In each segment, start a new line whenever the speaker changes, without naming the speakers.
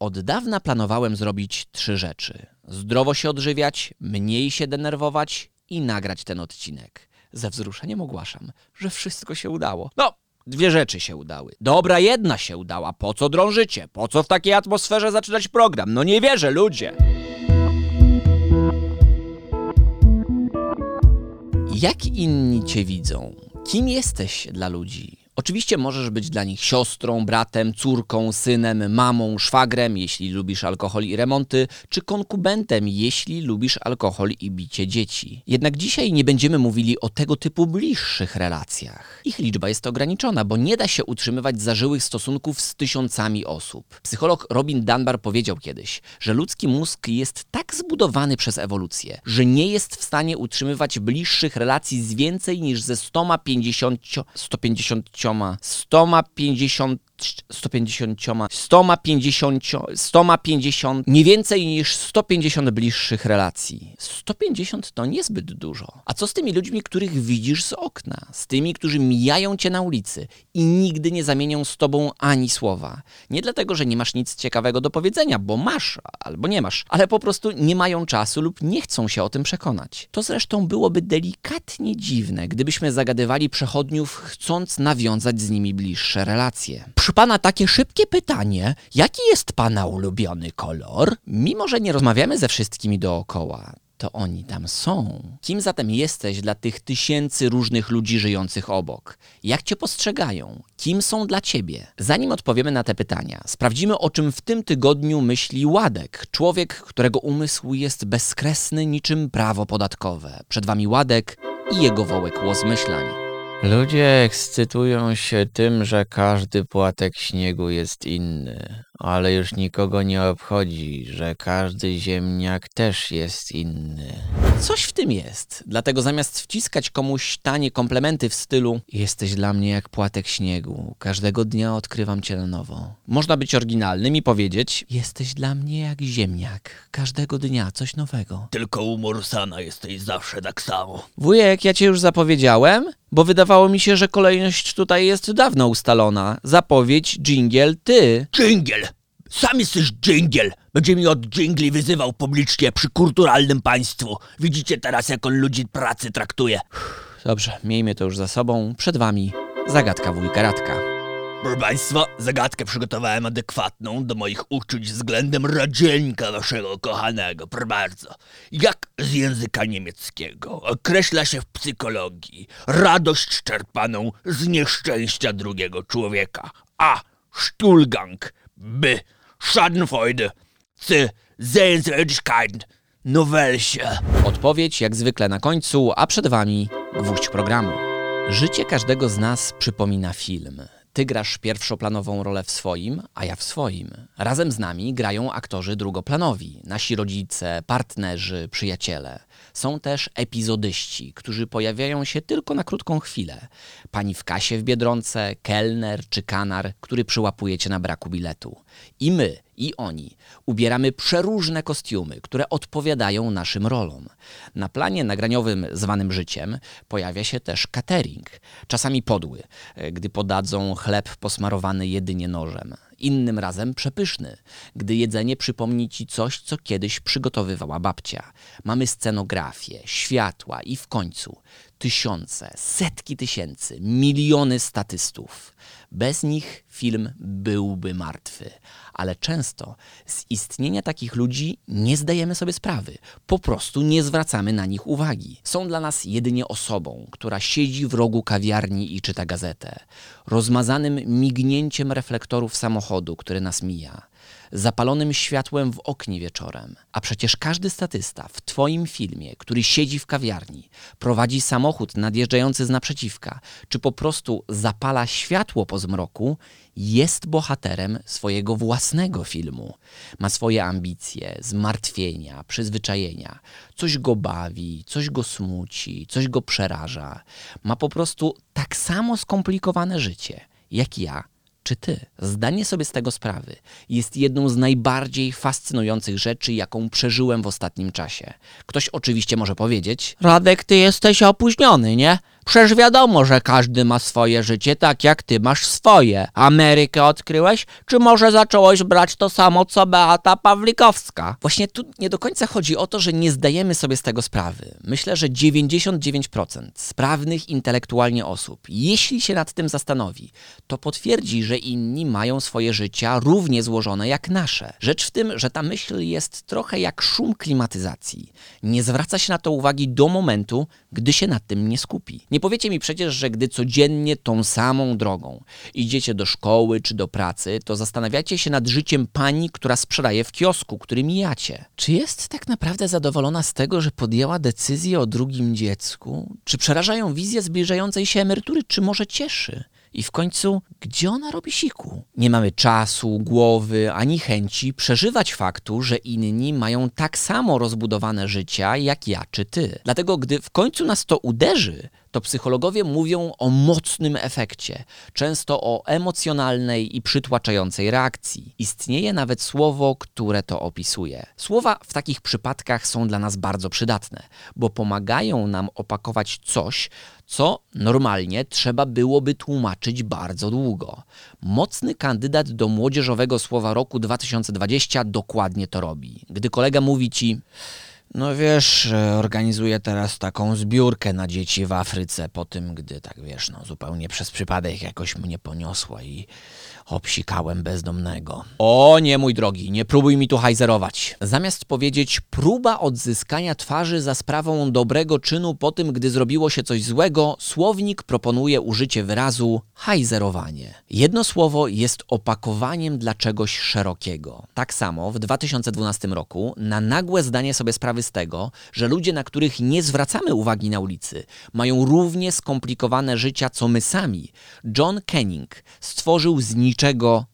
Od dawna planowałem zrobić trzy rzeczy: zdrowo się odżywiać, mniej się denerwować i nagrać ten odcinek. Ze wzruszeniem ogłaszam, że wszystko się udało. No, dwie rzeczy się udały. Dobra, jedna się udała. Po co drążycie? Po co w takiej atmosferze zaczynać program? No nie wierzę, ludzie! Jak inni cię widzą? Kim jesteś dla ludzi? Oczywiście możesz być dla nich siostrą, bratem, córką, synem, mamą, szwagrem, jeśli lubisz alkohol i remonty, czy konkubentem, jeśli lubisz alkohol i bicie dzieci. Jednak dzisiaj nie będziemy mówili o tego typu bliższych relacjach. Ich liczba jest ograniczona, bo nie da się utrzymywać zażyłych stosunków z tysiącami osób. Psycholog Robin Dunbar powiedział kiedyś, że ludzki mózg jest tak zbudowany przez ewolucję, że nie jest w stanie utrzymywać bliższych relacji z więcej niż ze 150, 150 150 150, 150, 150, nie więcej niż 150 bliższych relacji. 150 to niezbyt dużo. A co z tymi ludźmi, których widzisz z okna? Z tymi, którzy mijają cię na ulicy i nigdy nie zamienią z tobą ani słowa. Nie dlatego, że nie masz nic ciekawego do powiedzenia, bo masz albo nie masz, ale po prostu nie mają czasu lub nie chcą się o tym przekonać. To zresztą byłoby delikatnie dziwne, gdybyśmy zagadywali przechodniów, chcąc nawiązać z nimi bliższe relacje proszę pana, takie szybkie pytanie. Jaki jest pana ulubiony kolor? Mimo, że nie rozmawiamy ze wszystkimi dookoła, to oni tam są. Kim zatem jesteś dla tych tysięcy różnych ludzi żyjących obok? Jak cię postrzegają? Kim są dla ciebie? Zanim odpowiemy na te pytania, sprawdzimy o czym w tym tygodniu myśli Ładek, człowiek, którego umysł jest bezkresny niczym prawo podatkowe. Przed wami Ładek i jego wołek łos myślań.
Ludzie ekscytują się tym, że każdy płatek śniegu jest inny ale już nikogo nie obchodzi, że każdy ziemniak też jest inny.
Coś w tym jest. Dlatego zamiast wciskać komuś tanie komplementy w stylu Jesteś dla mnie jak płatek śniegu, każdego dnia odkrywam cię na nowo. Można być oryginalnym i powiedzieć Jesteś dla mnie jak ziemniak, każdego dnia coś nowego.
Tylko u Morsana jesteś zawsze tak samo.
Wujek, ja cię już zapowiedziałem? Bo wydawało mi się, że kolejność tutaj jest dawno ustalona. Zapowiedź, dżingiel, ty.
Dżingiel! Sam jesteś dżingiel! Będzie mi od dżingli wyzywał publicznie przy kulturalnym państwu. Widzicie teraz, jak on ludzi pracy traktuje.
Dobrze, miejmy to już za sobą. Przed wami zagadka wujka Radka.
Proszę Państwa, zagadkę przygotowałem adekwatną do moich uczuć względem radzieńka waszego kochanego. Proszę bardzo. Jak z języka niemieckiego określa się w psychologii radość czerpaną z nieszczęścia drugiego człowieka? A. Stuhlgang. B. Schadenfreude. C. Sehenswürdigkeiten. Nowelsie.
Odpowiedź jak zwykle na końcu, a przed wami gwóźdź programu. Życie każdego z nas przypomina film. Ty grasz pierwszoplanową rolę w swoim, a ja w swoim. Razem z nami grają aktorzy drugoplanowi, nasi rodzice, partnerzy, przyjaciele. Są też epizodyści, którzy pojawiają się tylko na krótką chwilę. Pani w kasie w Biedronce, kelner czy kanar, który przyłapuje cię na braku biletu. I my, i oni ubieramy przeróżne kostiumy, które odpowiadają naszym rolom. Na planie nagraniowym zwanym życiem pojawia się też catering, czasami podły, gdy podadzą chleb posmarowany jedynie nożem. Innym razem przepyszny, gdy jedzenie przypomni ci coś, co kiedyś przygotowywała babcia. Mamy scenografię, światła i w końcu tysiące, setki tysięcy, miliony statystów. Bez nich film byłby martwy, ale często z istnienia takich ludzi nie zdajemy sobie sprawy, po prostu nie zwracamy na nich uwagi. Są dla nas jedynie osobą, która siedzi w rogu kawiarni i czyta gazetę, rozmazanym mignięciem reflektorów samochodu, który nas mija zapalonym światłem w oknie wieczorem. A przecież każdy statysta w Twoim filmie, który siedzi w kawiarni, prowadzi samochód nadjeżdżający z naprzeciwka, czy po prostu zapala światło po zmroku, jest bohaterem swojego własnego filmu. Ma swoje ambicje, zmartwienia, przyzwyczajenia. Coś go bawi, coś go smuci, coś go przeraża. Ma po prostu tak samo skomplikowane życie, jak ja czy ty? Zdanie sobie z tego sprawy jest jedną z najbardziej fascynujących rzeczy, jaką przeżyłem w ostatnim czasie. Ktoś oczywiście może powiedzieć: Radek, ty jesteś opóźniony, nie? Przecież wiadomo, że każdy ma swoje życie, tak jak ty masz swoje. Amerykę odkryłeś, czy może zacząłeś brać to samo, co Beata Pawlikowska? Właśnie tu nie do końca chodzi o to, że nie zdajemy sobie z tego sprawy. Myślę, że 99% sprawnych intelektualnie osób, jeśli się nad tym zastanowi, to potwierdzi, że inni mają swoje życia równie złożone jak nasze. Rzecz w tym, że ta myśl jest trochę jak szum klimatyzacji. Nie zwraca się na to uwagi do momentu, gdy się nad tym nie skupi. Nie powiecie mi przecież, że gdy codziennie tą samą drogą idziecie do szkoły czy do pracy, to zastanawiacie się nad życiem pani, która sprzedaje w kiosku, który mijacie. Czy jest tak naprawdę zadowolona z tego, że podjęła decyzję o drugim dziecku? Czy przerażają wizje zbliżającej się emerytury, czy może cieszy? I w końcu, gdzie ona robi siku? Nie mamy czasu, głowy ani chęci przeżywać faktu, że inni mają tak samo rozbudowane życia jak ja czy ty. Dlatego, gdy w końcu nas to uderzy, to psychologowie mówią o mocnym efekcie, często o emocjonalnej i przytłaczającej reakcji. Istnieje nawet słowo, które to opisuje. Słowa w takich przypadkach są dla nas bardzo przydatne, bo pomagają nam opakować coś, co normalnie trzeba byłoby tłumaczyć bardzo długo. Mocny kandydat do młodzieżowego słowa roku 2020 dokładnie to robi. Gdy kolega mówi ci. No wiesz, organizuję teraz taką zbiórkę na dzieci w Afryce po tym, gdy tak wiesz, no zupełnie przez przypadek jakoś mnie poniosło i obsikałem bezdomnego. O nie, mój drogi, nie próbuj mi tu hajzerować. Zamiast powiedzieć próba odzyskania twarzy za sprawą dobrego czynu po tym, gdy zrobiło się coś złego, słownik proponuje użycie wyrazu hajzerowanie. Jedno słowo jest opakowaniem dla czegoś szerokiego. Tak samo w 2012 roku na nagłe zdanie sobie sprawy z tego, że ludzie, na których nie zwracamy uwagi na ulicy, mają równie skomplikowane życia co my sami, John Kenning stworzył z niczego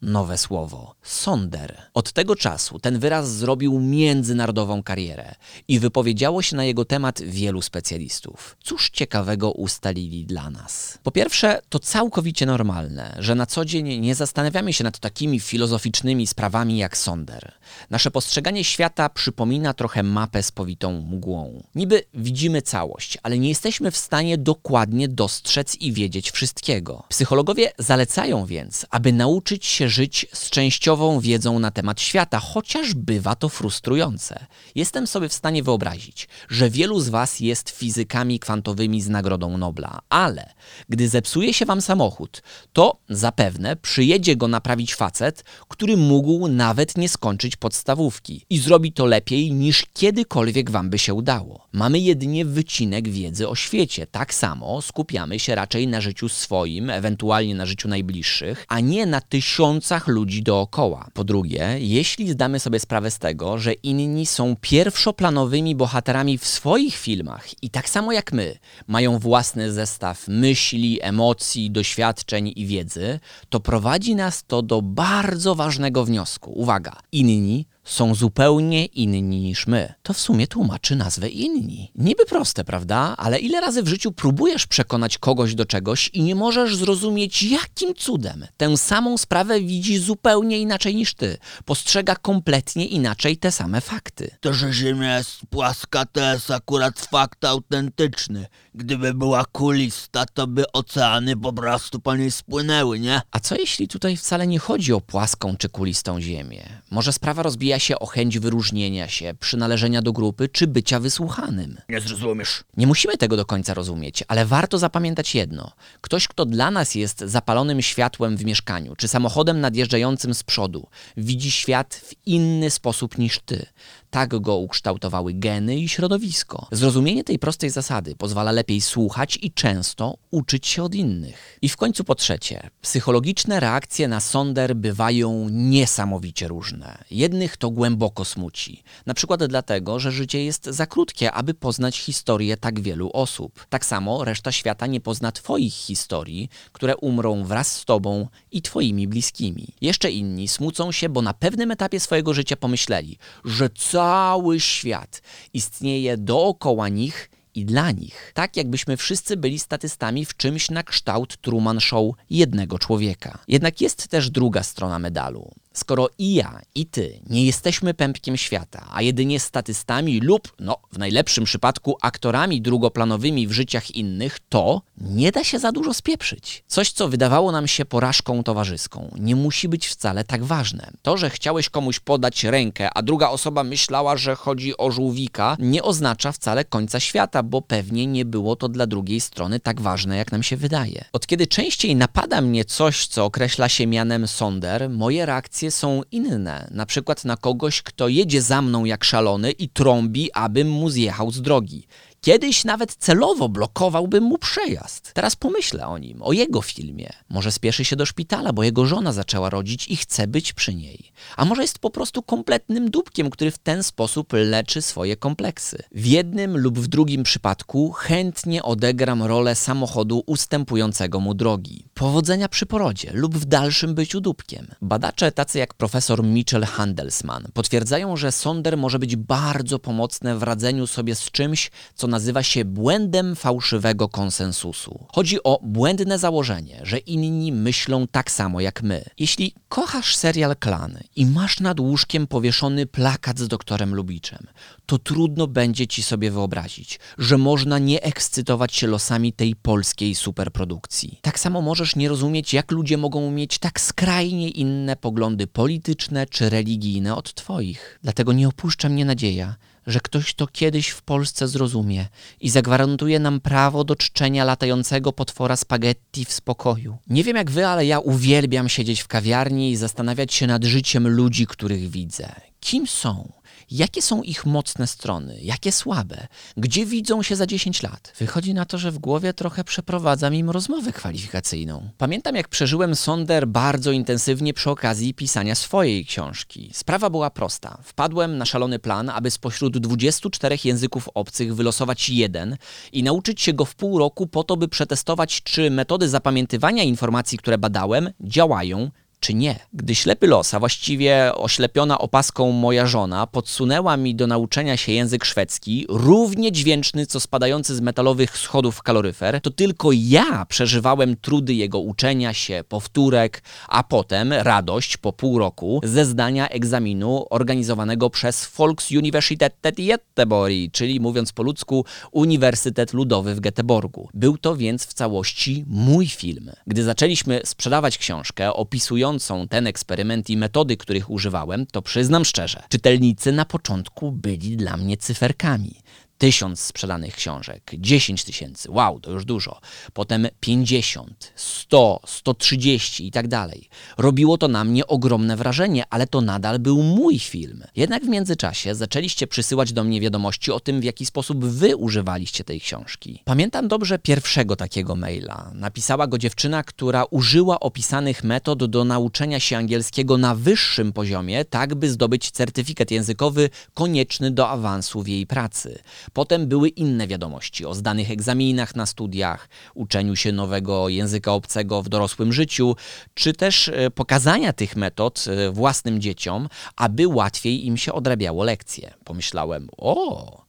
nowe słowo sonder. Od tego czasu ten wyraz zrobił międzynarodową karierę i wypowiedziało się na jego temat wielu specjalistów. Cóż ciekawego ustalili dla nas? Po pierwsze, to całkowicie normalne, że na co dzień nie zastanawiamy się nad takimi filozoficznymi sprawami jak sonder. Nasze postrzeganie świata przypomina trochę mapę z powitą mgłą. Niby widzimy całość, ale nie jesteśmy w stanie dokładnie dostrzec i wiedzieć wszystkiego. Psychologowie zalecają więc, aby nauczyć się żyć z częściową wiedzą na temat świata, chociaż bywa to frustrujące. Jestem sobie w stanie wyobrazić, że wielu z Was jest fizykami kwantowymi z Nagrodą Nobla, ale gdy zepsuje się Wam samochód, to zapewne przyjedzie go naprawić facet, który mógł nawet nie skończyć podstawówki i zrobi to lepiej niż kiedykolwiek Wam by się udało. Mamy jedynie wycinek wiedzy o świecie. Tak samo skupiamy się raczej na życiu swoim, ewentualnie na życiu najbliższych, a nie na tysiącach ludzi dookoła. Po drugie, jeśli zdamy sobie sprawę z tego, że inni są pierwszoplanowymi bohaterami w swoich filmach i tak samo jak my mają własny zestaw myśli, emocji, doświadczeń i wiedzy, to prowadzi nas to do bardzo ważnego wniosku. Uwaga, inni są zupełnie inni niż my. To w sumie tłumaczy nazwę inni. Niby proste, prawda? Ale ile razy w życiu próbujesz przekonać kogoś do czegoś i nie możesz zrozumieć, jakim cudem tę samą sprawę widzi zupełnie inaczej niż ty. Postrzega kompletnie inaczej te same fakty.
To, że Ziemia jest płaska, to jest akurat fakt autentyczny. Gdyby była kulista, to by oceany po prostu po niej spłynęły, nie?
A co jeśli tutaj wcale nie chodzi o płaską czy kulistą Ziemię? Może sprawa rozbija się o chęć wyróżnienia się, przynależenia do grupy czy bycia wysłuchanym.
Nie zrozumiesz.
Nie musimy tego do końca rozumieć, ale warto zapamiętać jedno. Ktoś, kto dla nas jest zapalonym światłem w mieszkaniu, czy samochodem nadjeżdżającym z przodu, widzi świat w inny sposób niż ty. Tak go ukształtowały geny i środowisko. Zrozumienie tej prostej zasady pozwala lepiej słuchać i często uczyć się od innych. I w końcu po trzecie, psychologiczne reakcje na sonder bywają niesamowicie różne. Jednych to głęboko smuci. Na przykład dlatego, że życie jest za krótkie, aby poznać historię tak wielu osób. Tak samo reszta świata nie pozna Twoich historii, które umrą wraz z Tobą i Twoimi bliskimi. Jeszcze inni smucą się, bo na pewnym etapie swojego życia pomyśleli, że cały świat istnieje dookoła nich i dla nich. Tak jakbyśmy wszyscy byli statystami w czymś na kształt Truman Show jednego człowieka. Jednak jest też druga strona medalu. Skoro i ja, i ty nie jesteśmy pępkiem świata, a jedynie statystami lub, no w najlepszym przypadku, aktorami drugoplanowymi w życiach innych, to nie da się za dużo spieprzyć. Coś, co wydawało nam się porażką towarzyską, nie musi być wcale tak ważne. To, że chciałeś komuś podać rękę, a druga osoba myślała, że chodzi o żółwika, nie oznacza wcale końca świata, bo pewnie nie było to dla drugiej strony tak ważne, jak nam się wydaje. Od kiedy częściej napada mnie coś, co określa się mianem sonder, moje reakcje są inne. Na przykład na kogoś, kto jedzie za mną jak szalony i trąbi, abym mu zjechał z drogi. Kiedyś nawet celowo blokowałbym mu przejazd. Teraz pomyślę o nim, o jego filmie. Może spieszy się do szpitala, bo jego żona zaczęła rodzić i chce być przy niej. A może jest po prostu kompletnym dupkiem, który w ten sposób leczy swoje kompleksy. W jednym lub w drugim przypadku chętnie odegram rolę samochodu ustępującego mu drogi. Powodzenia przy porodzie lub w dalszym byciu dupkiem. Badacze tacy jak profesor Mitchell Handelsman potwierdzają, że sonder może być bardzo pomocne w radzeniu sobie z czymś, co nazywa się błędem fałszywego konsensusu. Chodzi o błędne założenie, że inni myślą tak samo jak my. Jeśli kochasz serial Klan i masz nad łóżkiem powieszony plakat z doktorem Lubiczem, to trudno będzie ci sobie wyobrazić, że można nie ekscytować się losami tej polskiej superprodukcji. Tak samo możesz nie rozumieć, jak ludzie mogą mieć tak skrajnie inne poglądy polityczne czy religijne od twoich. Dlatego nie opuszcza mnie nadzieja, że ktoś to kiedyś w Polsce zrozumie i zagwarantuje nam prawo do czczenia latającego potwora spaghetti w spokoju. Nie wiem jak wy, ale ja uwielbiam siedzieć w kawiarni i zastanawiać się nad życiem ludzi, których widzę. Kim są? Jakie są ich mocne strony, jakie słabe, gdzie widzą się za 10 lat? Wychodzi na to, że w głowie trochę przeprowadzam im rozmowę kwalifikacyjną. Pamiętam, jak przeżyłem sonder bardzo intensywnie przy okazji pisania swojej książki. Sprawa była prosta. Wpadłem na szalony plan, aby spośród 24 języków obcych wylosować jeden i nauczyć się go w pół roku po to, by przetestować, czy metody zapamiętywania informacji, które badałem, działają czy nie. Gdy ślepy los, a właściwie oślepiona opaską moja żona, podsunęła mi do nauczenia się język szwedzki, równie dźwięczny co spadający z metalowych schodów kaloryfer, to tylko ja przeżywałem trudy jego uczenia się, powtórek, a potem radość po pół roku ze zdania egzaminu organizowanego przez Volksuniversitetet i Göteborg, czyli mówiąc po ludzku Uniwersytet Ludowy w Göteborgu. Był to więc w całości mój film. Gdy zaczęliśmy sprzedawać książkę opisującą ten eksperyment i metody, których używałem, to przyznam szczerze, czytelnicy na początku byli dla mnie cyferkami tysiąc sprzedanych książek, 10 tysięcy, wow, to już dużo. Potem 50, 100, 130 i tak dalej. Robiło to na mnie ogromne wrażenie, ale to nadal był mój film. Jednak w międzyczasie zaczęliście przysyłać do mnie wiadomości o tym, w jaki sposób wy używaliście tej książki. Pamiętam dobrze pierwszego takiego maila. Napisała go dziewczyna, która użyła opisanych metod do nauczenia się angielskiego na wyższym poziomie, tak by zdobyć certyfikat językowy konieczny do awansu w jej pracy. Potem były inne wiadomości o zdanych egzaminach na studiach, uczeniu się nowego języka obcego w dorosłym życiu, czy też e, pokazania tych metod e, własnym dzieciom, aby łatwiej im się odrabiało lekcje. Pomyślałem, o,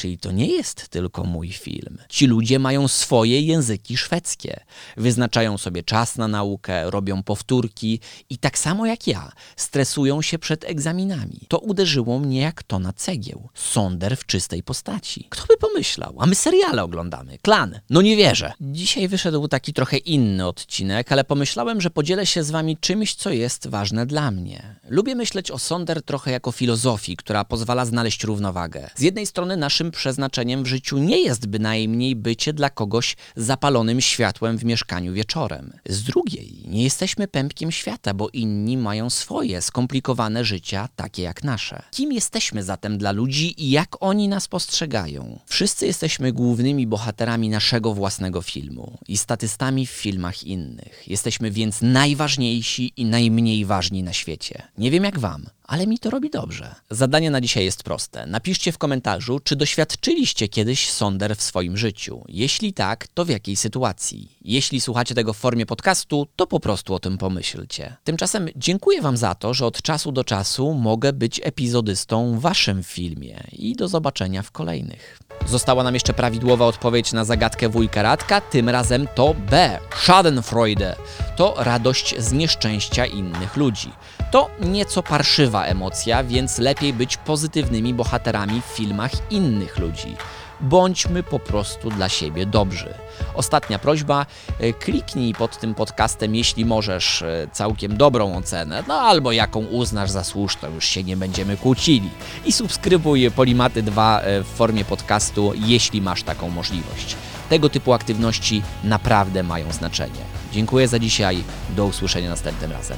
Czyli to nie jest tylko mój film. Ci ludzie mają swoje języki szwedzkie. Wyznaczają sobie czas na naukę, robią powtórki i tak samo jak ja, stresują się przed egzaminami. To uderzyło mnie jak to na cegieł. Sonder w czystej postaci. Kto by pomyślał? A my seriale oglądamy. Klan. No nie wierzę. Dzisiaj wyszedł taki trochę inny odcinek, ale pomyślałem, że podzielę się z wami czymś, co jest ważne dla mnie. Lubię myśleć o Sonder trochę jako filozofii, która pozwala znaleźć równowagę. Z jednej strony naszym przeznaczeniem w życiu nie jest bynajmniej bycie dla kogoś zapalonym światłem w mieszkaniu wieczorem. Z drugiej, nie jesteśmy pępkiem świata, bo inni mają swoje skomplikowane życia, takie jak nasze. Kim jesteśmy zatem dla ludzi i jak oni nas postrzegają? Wszyscy jesteśmy głównymi bohaterami naszego własnego filmu i statystami w filmach innych. Jesteśmy więc najważniejsi i najmniej ważni na świecie. Nie wiem jak wam, ale mi to robi dobrze. Zadanie na dzisiaj jest proste. Napiszcie w komentarzu, czy doświadczyliście kiedyś sonder w swoim życiu. Jeśli tak, to w jakiej sytuacji? Jeśli słuchacie tego w formie podcastu, to po prostu o tym pomyślcie. Tymczasem dziękuję Wam za to, że od czasu do czasu mogę być epizodystą w Waszym filmie i do zobaczenia w kolejnych. Została nam jeszcze prawidłowa odpowiedź na zagadkę wujka Radka, tym razem to B. Schadenfreude. To radość z nieszczęścia innych ludzi. To nieco parszywa emocja, więc lepiej być pozytywnymi bohaterami w filmach innych ludzi. Bądźmy po prostu dla siebie dobrzy. Ostatnia prośba, e, kliknij pod tym podcastem, jeśli możesz, e, całkiem dobrą ocenę, no albo jaką uznasz za słuszną, już się nie będziemy kłócili. I subskrybuj Polimaty 2 e, w formie podcastu, jeśli masz taką możliwość. Tego typu aktywności naprawdę mają znaczenie. Dziękuję za dzisiaj, do usłyszenia następnym razem.